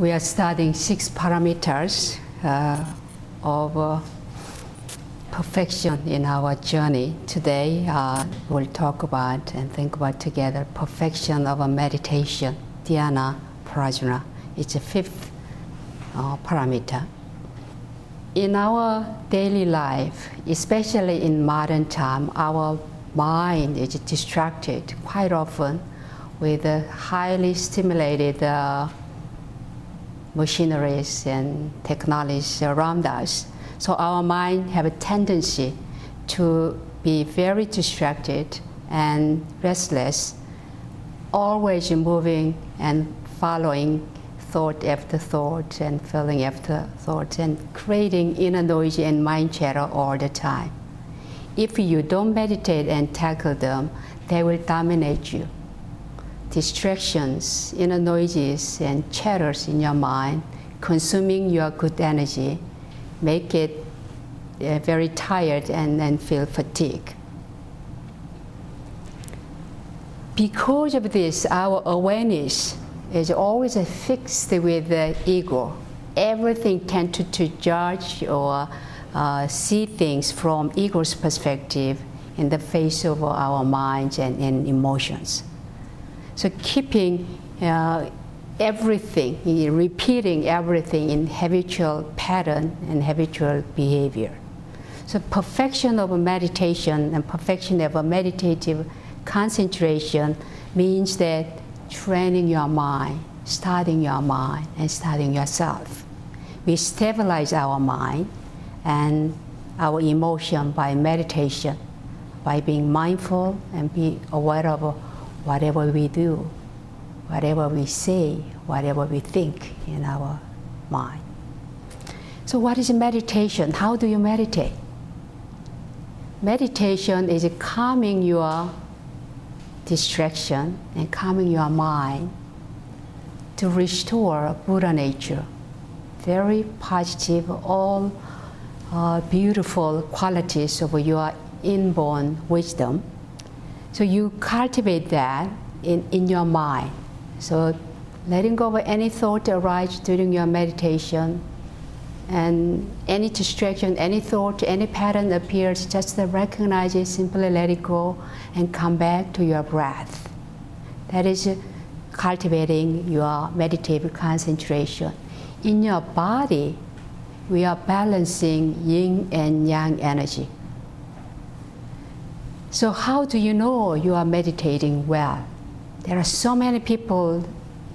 we are studying six paramitas uh, of uh, perfection in our journey. Today, uh, we'll talk about and think about together perfection of a meditation, dhyana prajna. It's a fifth uh, paramita. In our daily life, especially in modern time, our mind is distracted quite often with highly stimulated uh, machineries and technologies around us. So our mind have a tendency to be very distracted and restless, always moving and following thought after thought and feeling after thought and creating inner noise and mind chatter all the time. If you don't meditate and tackle them, they will dominate you. Distractions, inner noises, and chatters in your mind consuming your good energy make it uh, very tired and, and feel fatigue. Because of this, our awareness is always fixed with the ego. Everything tends to, to judge or uh, see things from ego's perspective in the face of our minds and, and emotions. So keeping uh, everything, repeating everything in habitual pattern and habitual behavior. So perfection of meditation and perfection of a meditative concentration means that training your mind, studying your mind, and studying yourself. We stabilize our mind and our emotion by meditation, by being mindful and be aware of whatever we do, whatever we say, whatever we think in our mind. So, what is meditation? How do you meditate? Meditation is calming your distraction and calming your mind to restore Buddha nature. Very positive, all uh, beautiful qualities of your inborn wisdom. So you cultivate that in, in your mind. So letting go of any thought that arises during your meditation and any distraction, any thought, any pattern appears, just recognize it, simply let it go, and come back to your breath. That is cultivating your meditative concentration. In your body, we are balancing yin and yang energy. So, how do you know you are meditating well? There are so many people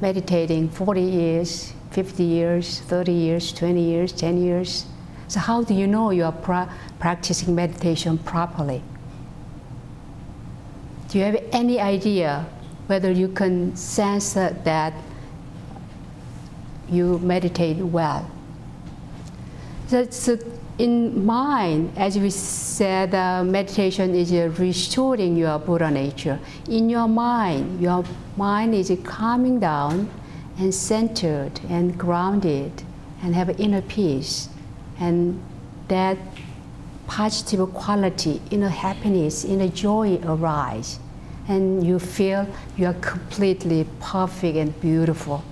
meditating 40 years, 50 years, 30 years, 20 years, 10 years. So, how do you know you are pra- practicing meditation properly? Do you have any idea whether you can sense that you meditate well? So, so in mind, as we said, uh, meditation is uh, restoring your Buddha nature. In your mind, your mind is calming down and centered and grounded and have inner peace. And that positive quality, inner happiness, inner joy arise. And you feel you are completely perfect and beautiful.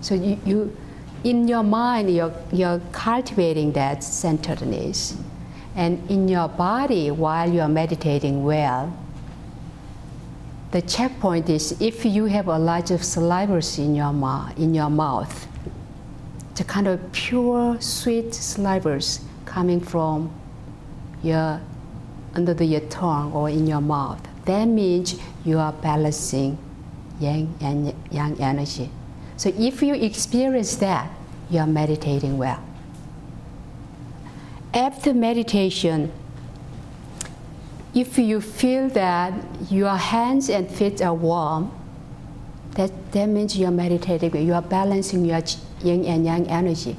So you, you in your mind, you're, you're cultivating that centeredness. And in your body, while you're meditating well, the checkpoint is if you have a lot of salivas in your, mouth, in your mouth, the kind of pure, sweet salivas coming from your under the, your tongue or in your mouth. That means you are balancing yang and yang energy. So if you experience that, you are meditating well. After meditation, if you feel that your hands and feet are warm, that, that means you are meditating, you are balancing your yin and yang energy.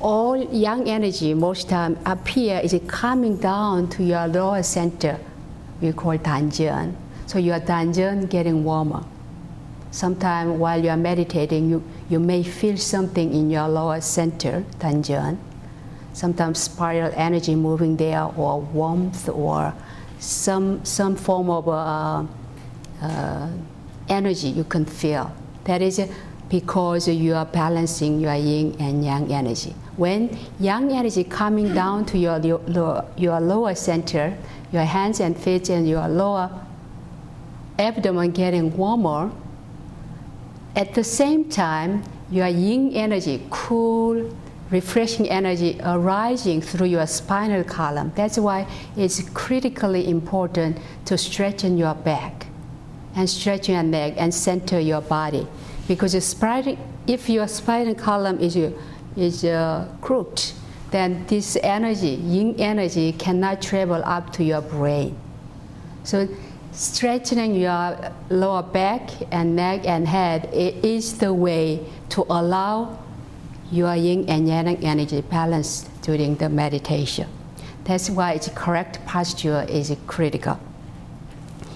All yang energy most time appear is coming down to your lower center, we call danjian. So your danjian getting warmer. Sometimes while you are meditating, you, you may feel something in your lower center, danjian sometimes spiral energy moving there, or warmth, or some, some form of uh, uh, energy you can feel. That is, because you are balancing your yin and yang energy. When yang energy coming down to your, your, your lower center, your hands and feet and your lower abdomen getting warmer, at the same time, your yin energy, cool, refreshing energy arising through your spinal column. That's why it's critically important to straighten your back and stretch your neck and center your body because if your spinal column is, is uh, crooked, then this energy, yin energy, cannot travel up to your brain. So straightening your lower back and neck and head is the way to allow your yin and yang energy balance during the meditation. That's why its correct posture is critical.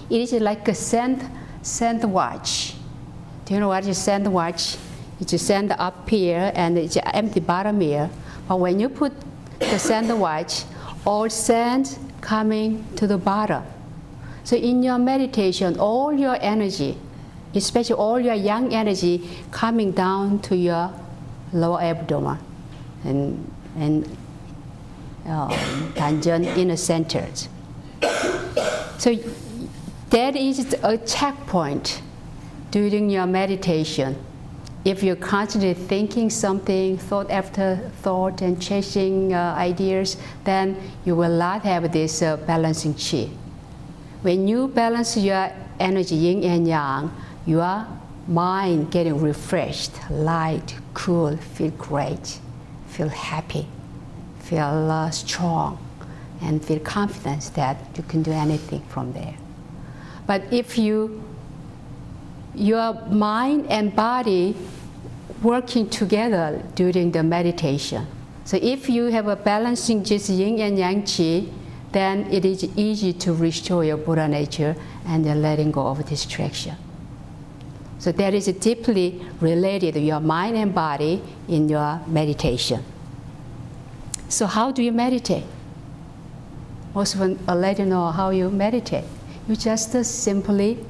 It is like a sand, sand watch do you know what is sand watch? It's sand up here and it's empty bottom here. But when you put the sand watch, all sand coming to the bottom. So in your meditation, all your energy, especially all your yang energy, coming down to your lower abdomen and and um, Tanjun inner centers. So that is a checkpoint during your meditation, if you're constantly thinking something, thought after thought, and chasing uh, ideas, then you will not have this uh, balancing chi. When you balance your energy yin and yang, your mind getting refreshed, light, cool, feel great, feel happy, feel uh, strong, and feel confidence that you can do anything from there. But if you your mind and body working together during the meditation. So if you have a balancing just yin and yang qi, then it is easy to restore your Buddha nature and then letting go of distraction. So that is deeply related to your mind and body in your meditation. So how do you meditate? Most of you already know how you meditate. You just simply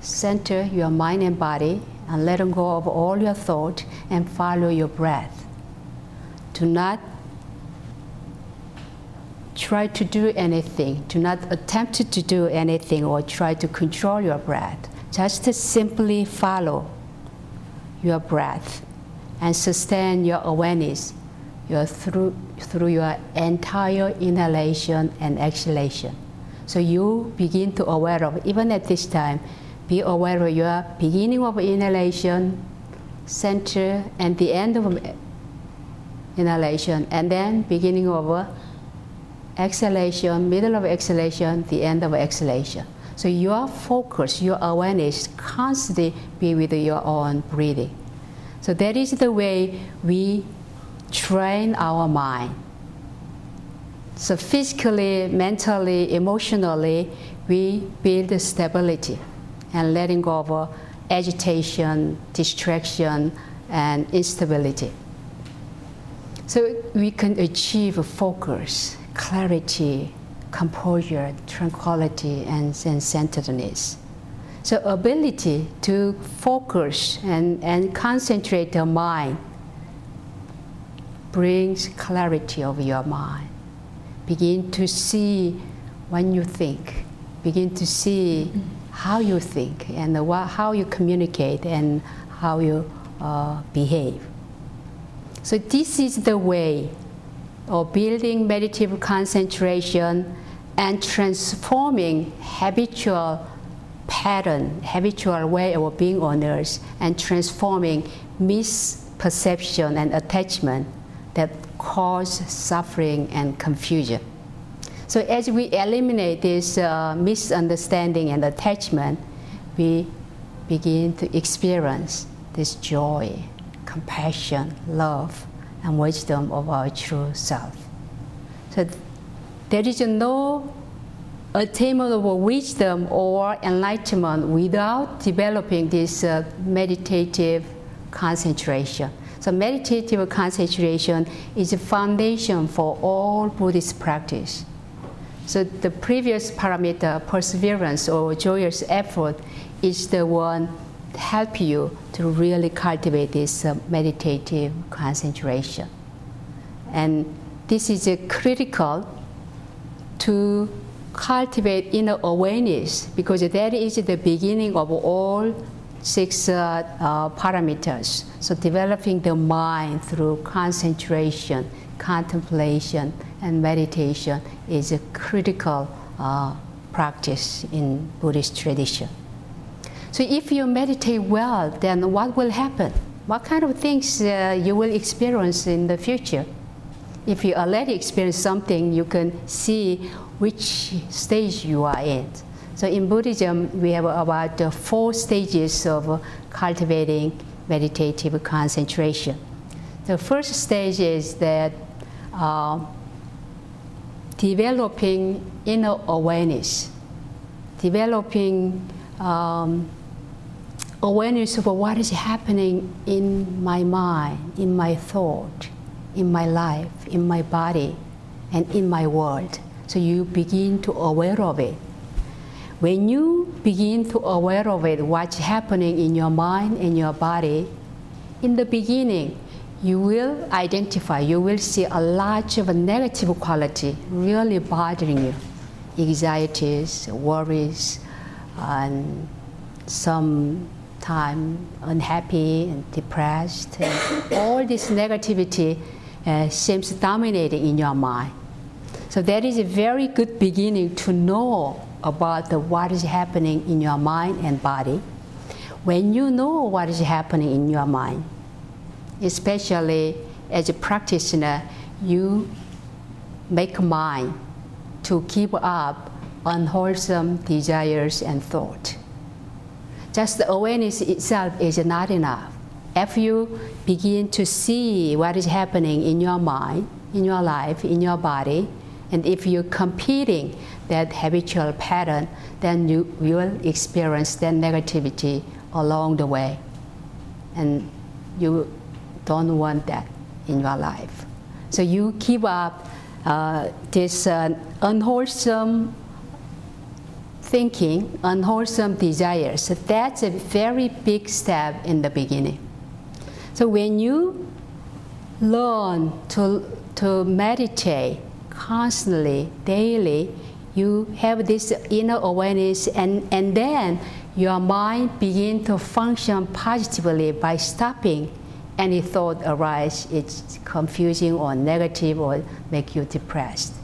center your mind and body and let go of all your thought and follow your breath. Do not try to do anything. Do not attempt to do anything or try to control your breath. Just simply follow your breath and sustain your awareness your through, through your entire inhalation and exhalation. So you begin to aware of, even at this time, be aware of your beginning of inhalation, center, and the end of inhalation, and then beginning of uh, exhalation, middle of exhalation, the end of exhalation. So your focus, your awareness constantly be with your own breathing. So that is the way we train our mind. So physically, mentally, emotionally, we build stability and letting go of agitation, distraction, and instability. So we can achieve focus, clarity, composure, tranquility, and, centeredness. So ability to focus and, and concentrate the mind brings clarity of your mind. Begin to see when you think. Begin to see how you think and what, how you communicate and how you uh, behave. So this is the way of building meditative concentration and transforming habitual pattern, habitual way of being on earth, and transforming misperception and attachment that cause suffering and confusion. So as we eliminate this uh, misunderstanding and attachment, we begin to experience this joy, compassion, love, and wisdom of our true self. So there is no attainment of wisdom or enlightenment without developing this uh, meditative concentration. So meditative concentration is a foundation for all Buddhist practice. So the previous paramita, perseverance or joyous effort, is the one help you to really cultivate this uh, meditative concentration. And this is uh, critical to cultivate inner awareness because that is the beginning of all six uh, uh, paramitas. So, developing the mind through concentration, contemplation, and meditation is a critical uh, practice in Buddhist tradition. So, if you meditate well, then what will happen? What kind of things uh, you will experience in the future? If you already experience something, you can see which stage you are in. So in Buddhism, we have about uh, four stages of cultivating meditative concentration. The first stage is that uh, developing inner awareness, developing um, awareness of what is happening in my mind, in my thought, in my life, in my body, and in my world. So you begin to aware of it. When you begin to aware of it, what's happening in your mind and your body, in the beginning, you will identify, you will see a lot of negative quality really bothering you. Anxieties, worries, and some time unhappy and depressed. And all this negativity uh, seems dominating in your mind. So that is a very good beginning to know about the, what is happening in your mind and body. When you know what is happening in your mind, especially as a practitioner, you make mind to keep up unwholesome desires and thought. Just the awareness itself is not enough. If you begin to see what is happening in your mind, in your life, in your body, and if you're competing that habitual pattern, then you will experience that negativity along the way. And you don't want that in your life. So you keep up uh, this uh, unwholesome thinking, unwholesome desires. That's a very big step in the beginning. So when you learn to, to meditate constantly, daily, you have this inner awareness and, and then your mind begin to function positively by stopping any thought arise it's confusing or negative or make you depressed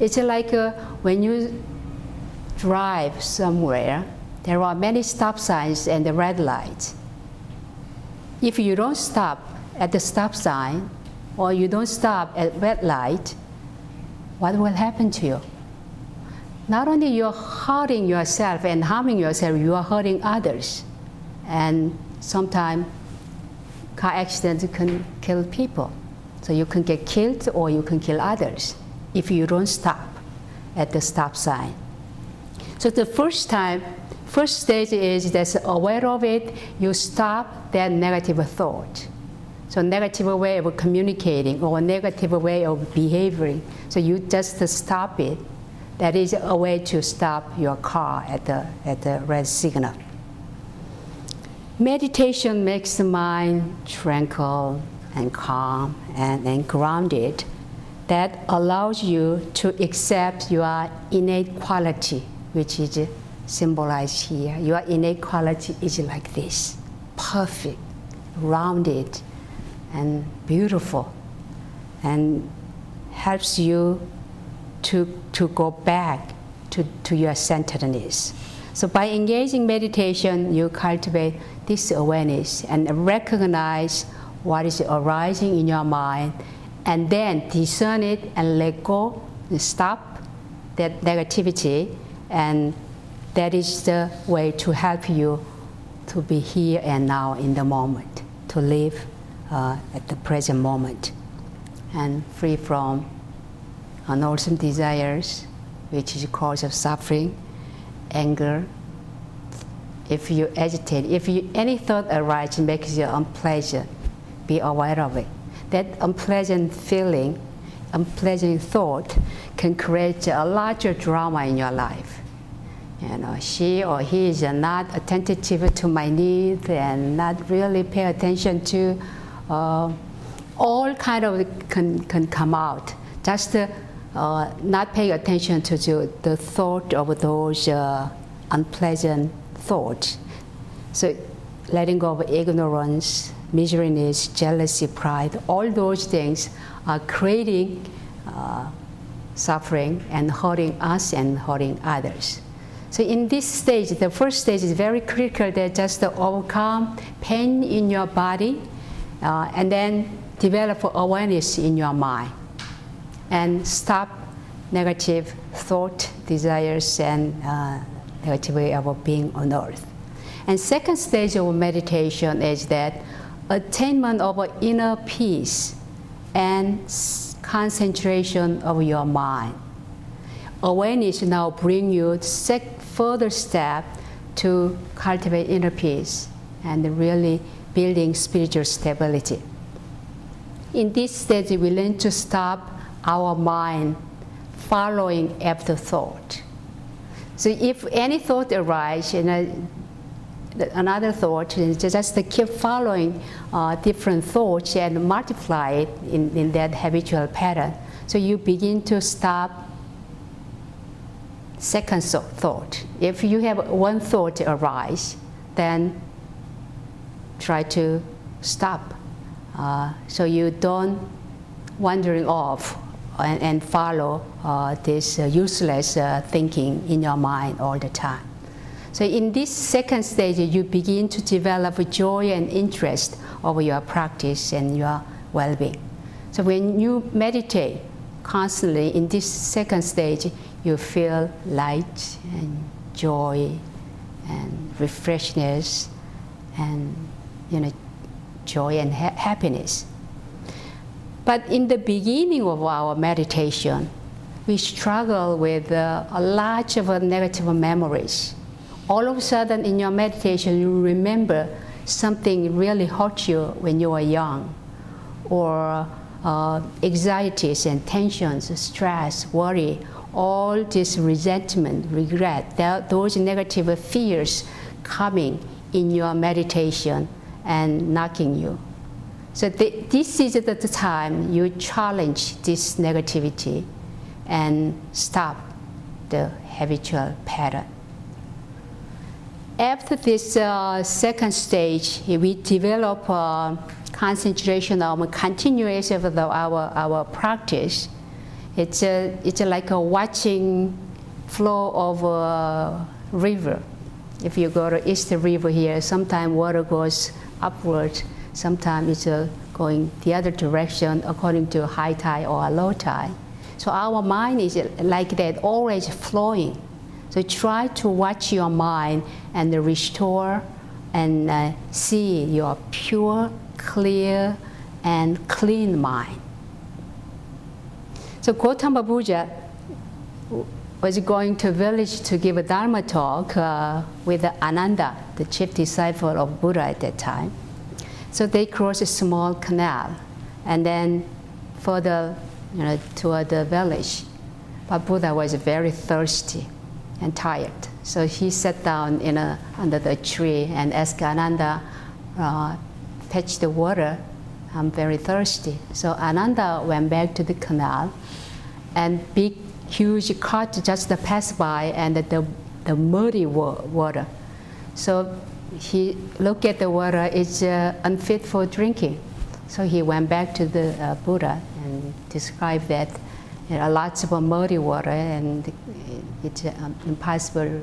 it's like uh, when you drive somewhere there are many stop signs and the red lights if you don't stop at the stop sign or you don't stop at red light what will happen to you not only you're hurting yourself and harming yourself, you are hurting others. And sometimes car accidents can kill people. So you can get killed or you can kill others if you don't stop at the stop sign. So the first time, first stage is that aware of it, you stop that negative thought. So negative way of communicating or negative way of behaving. So you just stop it that is a way to stop your car at the, at the red signal. Meditation makes the mind tranquil and calm and, and grounded. That allows you to accept your innate quality, which is symbolized here. Your innate quality is like this perfect, rounded, and beautiful, and helps you to, to go back to, to your centeredness. So by engaging meditation, you cultivate this awareness and recognize what is arising in your mind, and then discern it and let go, and stop that negativity, and that is the way to help you to be here and now in the moment, to live uh, at the present moment, and free from unwholesome desires, which is cause of suffering, anger. If you agitate, if you, any thought arises makes you unpleasant, be aware of it. That unpleasant feeling, unpleasant thought can create a larger drama in your life. You know, she or he is not attentive to my needs and not really pay attention to uh, all kind of can, can come out. Just uh, not paying attention to the, the thought of those uh, unpleasant thoughts. So letting go of ignorance, miserliness, jealousy, pride, all those things are creating uh, suffering and hurting us and hurting others. So in this stage, the first stage is very critical that just to overcome pain in your body uh, and then develop awareness in your mind and stop negative thought, desires, and uh, negative way of being on earth. And second stage of meditation is that attainment of inner peace and concentration of your mind. Awareness now bring you further step to cultivate inner peace and really building spiritual stability. In this stage, we learn to stop our mind following after thought. So if any thought arises, you another thought, just to keep following uh, different thoughts and multiply it in, in that habitual pattern. So you begin to stop second thought. If you have one thought arise, then try to stop uh, so you don't wandering off and, and follow uh, this uh, useless uh, thinking in your mind all the time. So in this second stage, you begin to develop joy and interest over your practice and your well-being. So when you meditate constantly in this second stage, you feel light and joy and refreshness and you know joy and ha- happiness. But in the beginning of our meditation, we struggle with uh, a lot of negative memories. All of a sudden, in your meditation, you remember something really hurt you when you were young, or uh, anxieties and tensions, stress, worry, all this resentment, regret, that, those negative fears coming in your meditation and knocking you. So th- this is the time you challenge this negativity and stop the habitual pattern. After this uh, second stage, we develop uh, concentration on continuation of the, our, our practice. It's, a, it's a like a watching flow of a river. If you go to East River here, sometimes water goes upward. Sometimes it's uh, going the other direction according to high tide or low tide. So our mind is like that, always flowing. So try to watch your mind and restore and uh, see your pure, clear, and clean mind. So Gautama Buddha was going to a village to give a Dharma talk uh, with Ananda, the chief disciple of Buddha at that time. So they crossed a small canal and then further you know, toward the village. But Buddha was very thirsty and tired. So he sat down in a, under the tree and asked Ananda, uh, fetch the water. I'm very thirsty. So Ananda went back to the canal and big huge cart just passed by and the, the muddy water. So he looked at the water, it's uh, unfit for drinking. So he went back to the uh, Buddha and described that you know, lots of muddy water and it's uh, impossible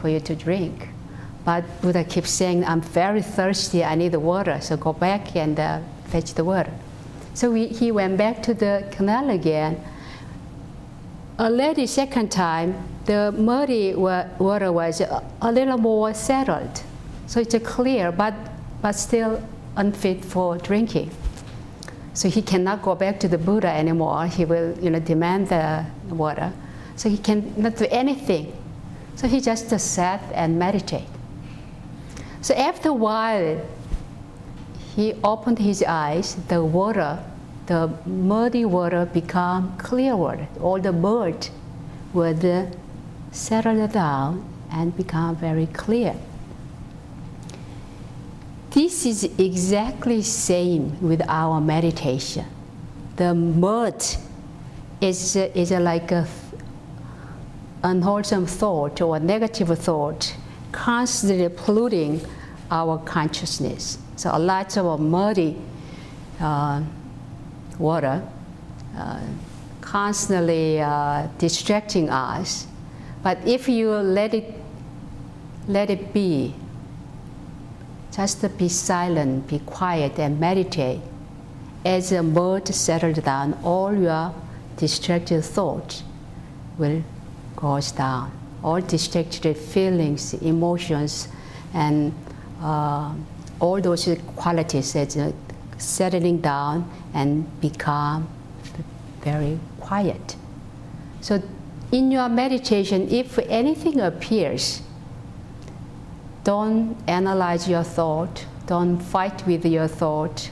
for you to drink. But Buddha keeps saying, I'm very thirsty, I need water, so go back and uh, fetch the water. So we, he went back to the canal again already second time, the muddy water was a little more settled. So it's clear, but, but still unfit for drinking. So he cannot go back to the Buddha anymore. He will you know, demand the water. So he cannot do anything. So he just sat and meditate. So after a while, he opened his eyes, the water the muddy water become clear water. All the birds would settle down and become very clear. This is exactly same with our meditation. The mud is, is like a unwholesome thought or negative thought constantly polluting our consciousness. So a lot of muddy uh, water uh, constantly uh, distracting us. But if you let it, let it be, just be silent, be quiet, and meditate. As the mood settles down, all your distracted thoughts will goes down. All distracted feelings, emotions, and uh, all those qualities that uh, settling down and become very quiet. So, in your meditation, if anything appears, don't analyze your thought, don't fight with your thought,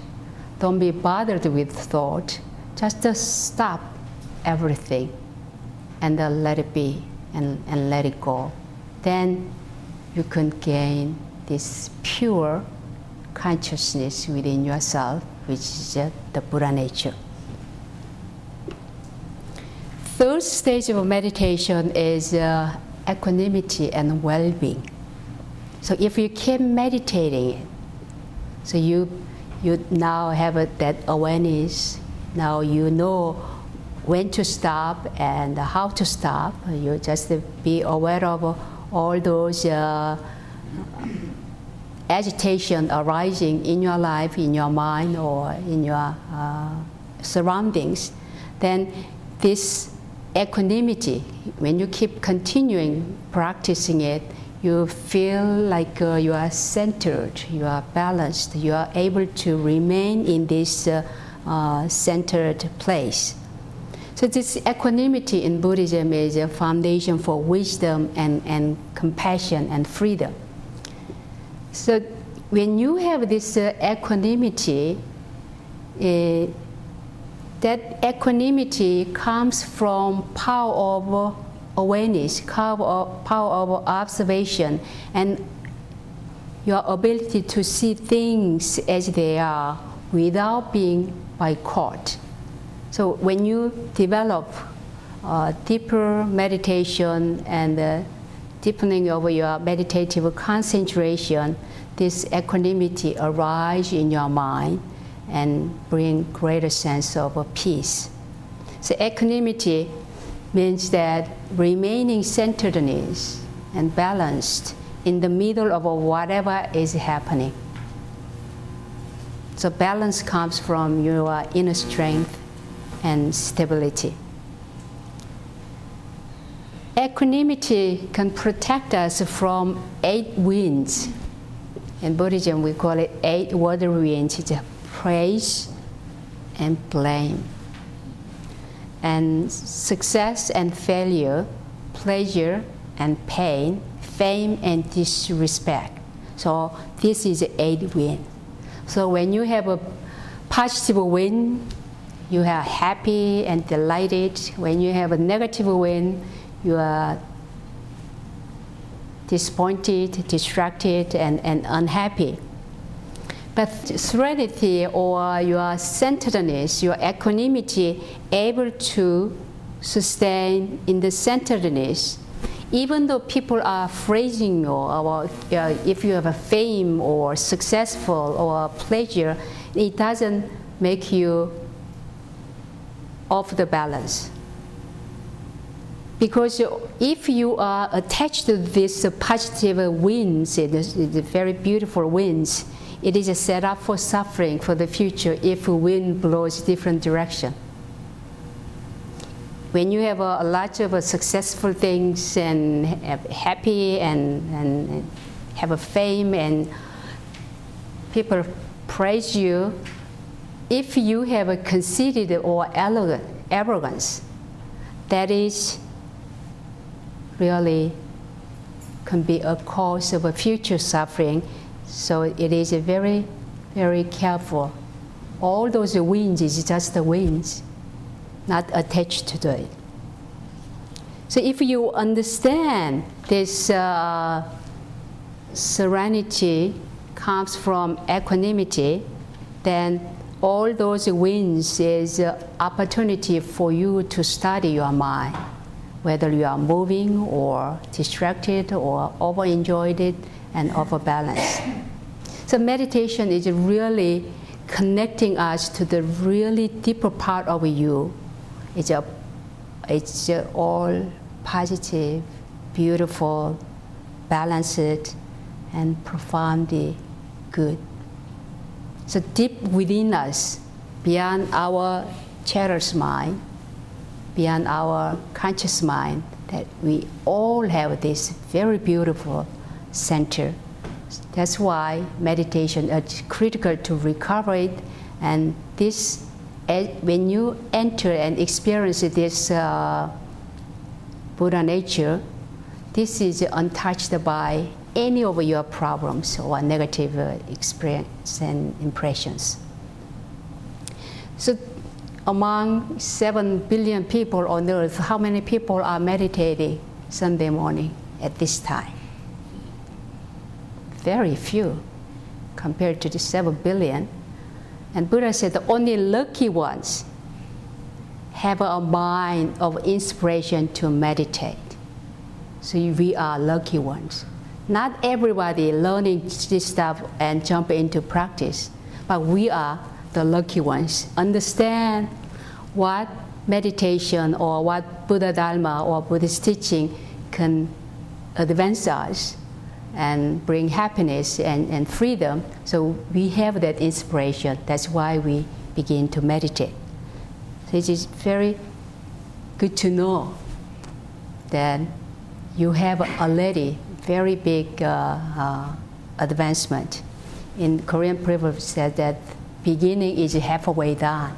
don't be bothered with thought. Just stop everything and let it be and, and let it go. Then you can gain this pure consciousness within yourself, which is the Buddha nature. Third stage of meditation is uh, equanimity and well being. So if you keep meditating, so you you now have a, that awareness. Now you know when to stop and how to stop. You just be aware of all those uh, agitation arising in your life, in your mind, or in your uh, surroundings. Then this equanimity, when you keep continuing practicing it, you feel like uh, you are centered, you are balanced, you are able to remain in this uh, uh, centered place. So, this equanimity in Buddhism is a foundation for wisdom and, and compassion and freedom. So, when you have this uh, equanimity, uh, that equanimity comes from power of awareness, power of, power of observation, and your ability to see things as they are without being by caught. So when you develop uh, deeper meditation and uh, deepening of your meditative concentration, this equanimity arise in your mind and bring greater sense of peace. So equanimity means that remaining centeredness and balanced in the middle of whatever is happening. So balance comes from your inner strength and stability. Equanimity can protect us from eight winds. In Buddhism, we call it eight worldly winds. It's praise and blame and success and failure, pleasure and pain, fame and disrespect. So this is eight win. So when you have a positive wind, you are happy and delighted. When you have a negative win, you are disappointed, distracted, and, and unhappy. But serenity or your centeredness, your equanimity, able to sustain in the centeredness, even though people are praising you, or uh, if you have a fame or successful or pleasure, it doesn't make you off the balance. Because if you are attached to these positive winds, the very beautiful winds, it is a setup for suffering for the future if wind blows different direction. When you have a, a lot of uh, successful things and happy and, and have a fame and people praise you, if you have a conceited or arrogance, that is really can be a cause of a future suffering so it is a very, very careful. All those winds is just the winds, not attached to it. So if you understand this uh, serenity comes from equanimity, then all those wins is opportunity for you to study your mind, whether you are moving or distracted or over enjoyed it and overbalanced. So meditation is really connecting us to the really deeper part of you. It's a, it's a all positive, beautiful, balanced, and profoundly good. So deep within us, beyond our chatters mind, beyond our conscious mind, that we all have this very beautiful center. That's why meditation is critical to recover it. And this, when you enter and experience this uh, Buddha nature, this is untouched by any of your problems or negative uh, experience and impressions. So, among 7 billion people on earth, how many people are meditating Sunday morning at this time? Very few compared to the 7 billion. And Buddha said the only lucky ones have a mind of inspiration to meditate. So we are lucky ones. Not everybody learning this stuff and jump into practice, but we are the lucky ones. Understand what meditation or what Buddha Dharma or Buddhist teaching can advance us and bring happiness and, and freedom. So we have that inspiration. That's why we begin to meditate. So it is very good to know that you have already very big uh, uh, advancement. In Korean proverb said that beginning is halfway done.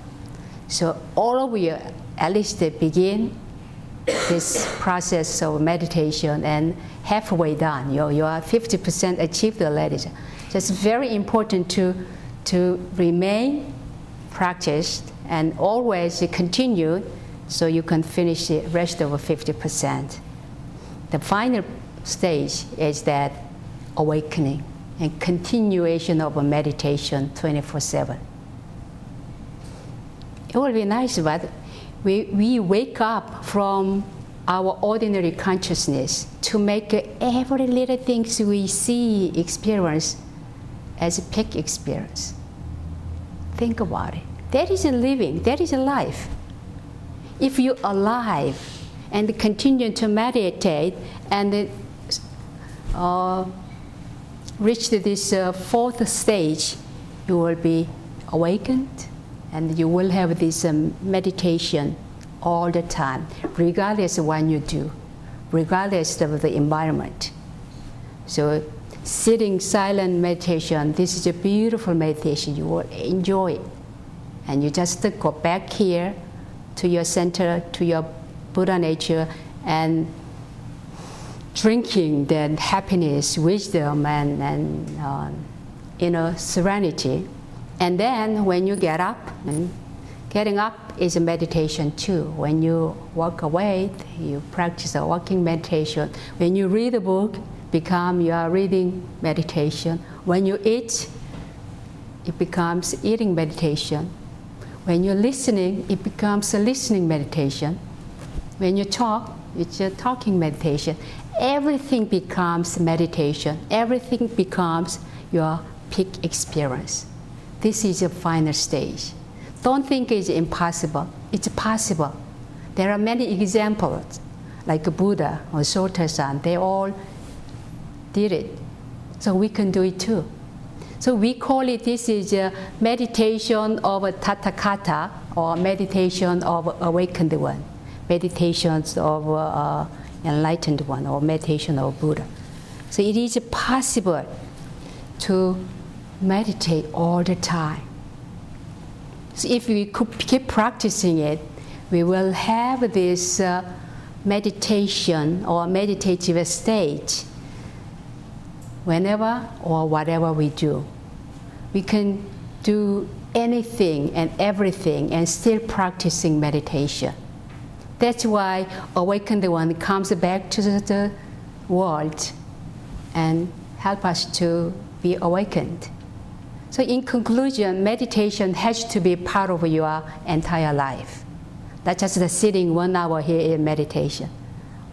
So all of you at least begin this process of meditation and halfway done. You, you are 50% achieved already. So it's very important to, to remain practiced and always continue so you can finish the rest of 50%. The final stage is that awakening and continuation of a meditation 24 7. It would be nice, but we, we wake up from our ordinary consciousness to make every little things we see, experience as a peak experience. Think about it. That is a living, that is a life. If you're alive and continue to meditate and uh, reach this uh, fourth stage, you will be awakened and you will have this um, meditation all the time, regardless of what you do, regardless of the environment. So, sitting silent meditation, this is a beautiful meditation. You will enjoy it. And you just go back here to your center, to your Buddha nature, and drinking that happiness, wisdom, and, and uh, inner serenity. And then when you get up, getting up is a meditation too. When you walk away, you practice a walking meditation. When you read a book, become your reading meditation. When you eat, it becomes eating meditation. When you're listening, it becomes a listening meditation. When you talk, it's a talking meditation everything becomes meditation, everything becomes your peak experience. This is the final stage. Don't think it's impossible, it's possible. There are many examples, like Buddha or Sotaesan, they all did it. So we can do it too. So we call it this is a meditation of a Tathagata or meditation of awakened one, meditations of uh, enlightened one or meditation of Buddha. So it is possible to meditate all the time. So if we could keep practicing it, we will have this uh, meditation or meditative state whenever or whatever we do. We can do anything and everything and still practicing meditation. That's why awakened one comes back to the, world and help us to be awakened. So, in conclusion, meditation has to be part of your entire life. Not just the sitting one hour here in meditation.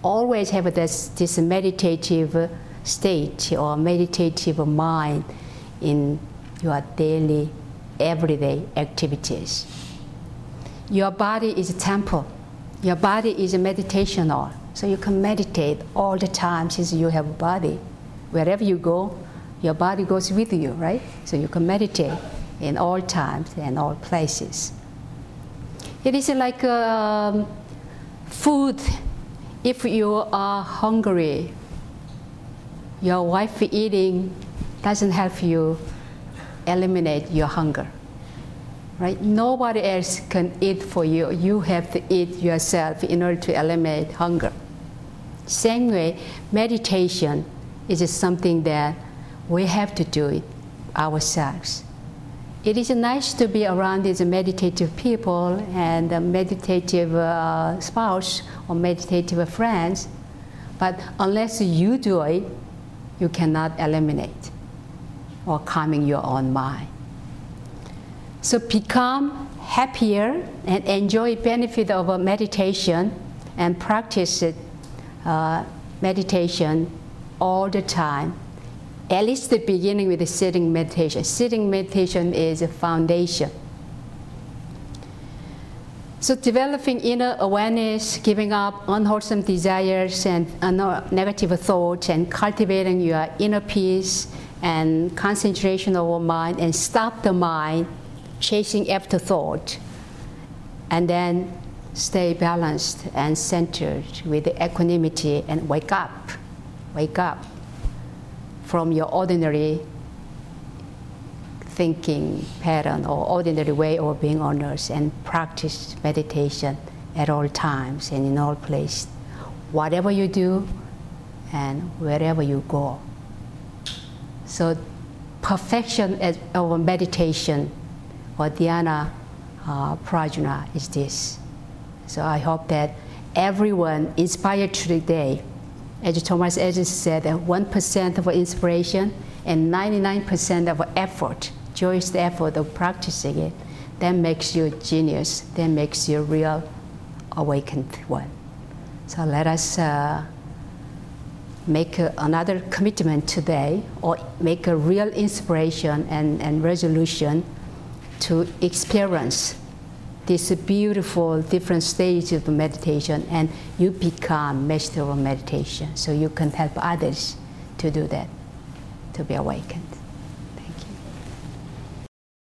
Always have this, this meditative state or meditative mind in your daily, everyday activities. Your body is a temple. Your body is a meditation. So you can meditate all the time since you have a body. Wherever you go, your body goes with you, right? So you can meditate in all times and all places. It is like um, food. If you are hungry, your wife eating doesn't help you eliminate your hunger. Right? Nobody else can eat for you. You have to eat yourself in order to eliminate hunger. Same way, meditation is something that we have to do it ourselves. It is nice to be around these meditative people and meditative uh, spouse or meditative friends, but unless you do it, you cannot eliminate or calming your own mind. So become happier and enjoy benefit of meditation and practice it, uh, meditation all the time at least the beginning with the sitting meditation. Sitting meditation is a foundation. So developing inner awareness, giving up unwholesome desires and negative thoughts, and cultivating your inner peace and concentration over mind, and stop the mind chasing after thought, and then stay balanced and centered with equanimity and wake up, wake up from your ordinary thinking pattern or ordinary way of being on earth and practice meditation at all times and in all places, whatever you do and wherever you go. So, perfection of meditation or dhyana uh, prajna is this. So, I hope that everyone inspired today as Thomas Edison said, 1% of inspiration and 99% of effort, joyous effort of practicing it, that makes you a genius, that makes you a real awakened one. So let us uh, make a, another commitment today or make a real inspiration and, and resolution to experience this beautiful different stage of meditation and you become master of meditation. So you can help others to do that to be awakened